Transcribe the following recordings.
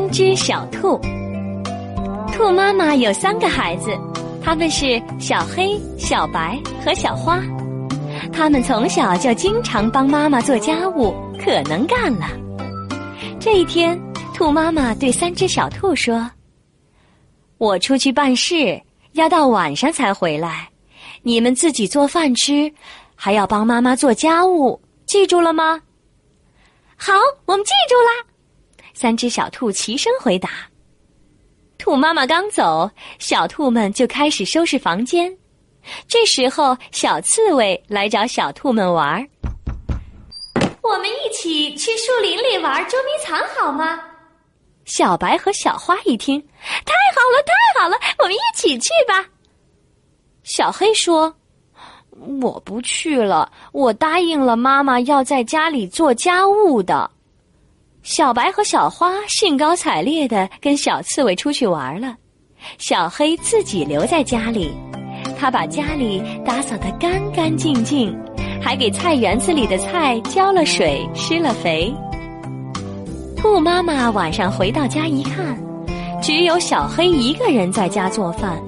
三只小兔，兔妈妈有三个孩子，他们是小黑、小白和小花。他们从小就经常帮妈妈做家务，可能干了。这一天，兔妈妈对三只小兔说：“我出去办事，要到晚上才回来，你们自己做饭吃，还要帮妈妈做家务，记住了吗？”“好，我们记住啦。”三只小兔齐声回答。兔妈妈刚走，小兔们就开始收拾房间。这时候，小刺猬来找小兔们玩儿。我们一起去树林里玩捉迷藏好吗？小白和小花一听，太好了，太好了，我们一起去吧。小黑说：“我不去了，我答应了妈妈要在家里做家务的。”小白和小花兴高采烈的跟小刺猬出去玩了，小黑自己留在家里。他把家里打扫得干干净净，还给菜园子里的菜浇了水、施了肥。兔妈妈晚上回到家一看，只有小黑一个人在家做饭，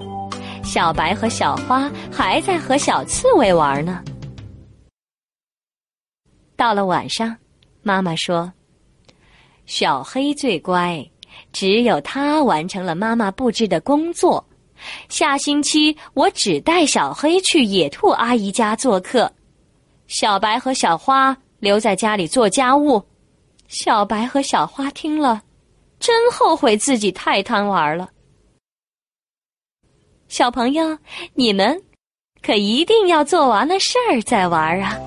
小白和小花还在和小刺猬玩呢。到了晚上，妈妈说：“小黑最乖，只有他完成了妈妈布置的工作。”下星期我只带小黑去野兔阿姨家做客，小白和小花留在家里做家务。小白和小花听了，真后悔自己太贪玩了。小朋友，你们可一定要做完了事儿再玩啊！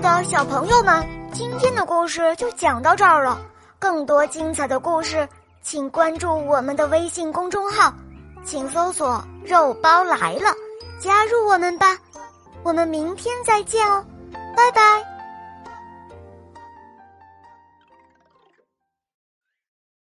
的小朋友们。今天的故事就讲到这儿了，更多精彩的故事，请关注我们的微信公众号，请搜索“肉包来了”，加入我们吧，我们明天再见哦，拜拜。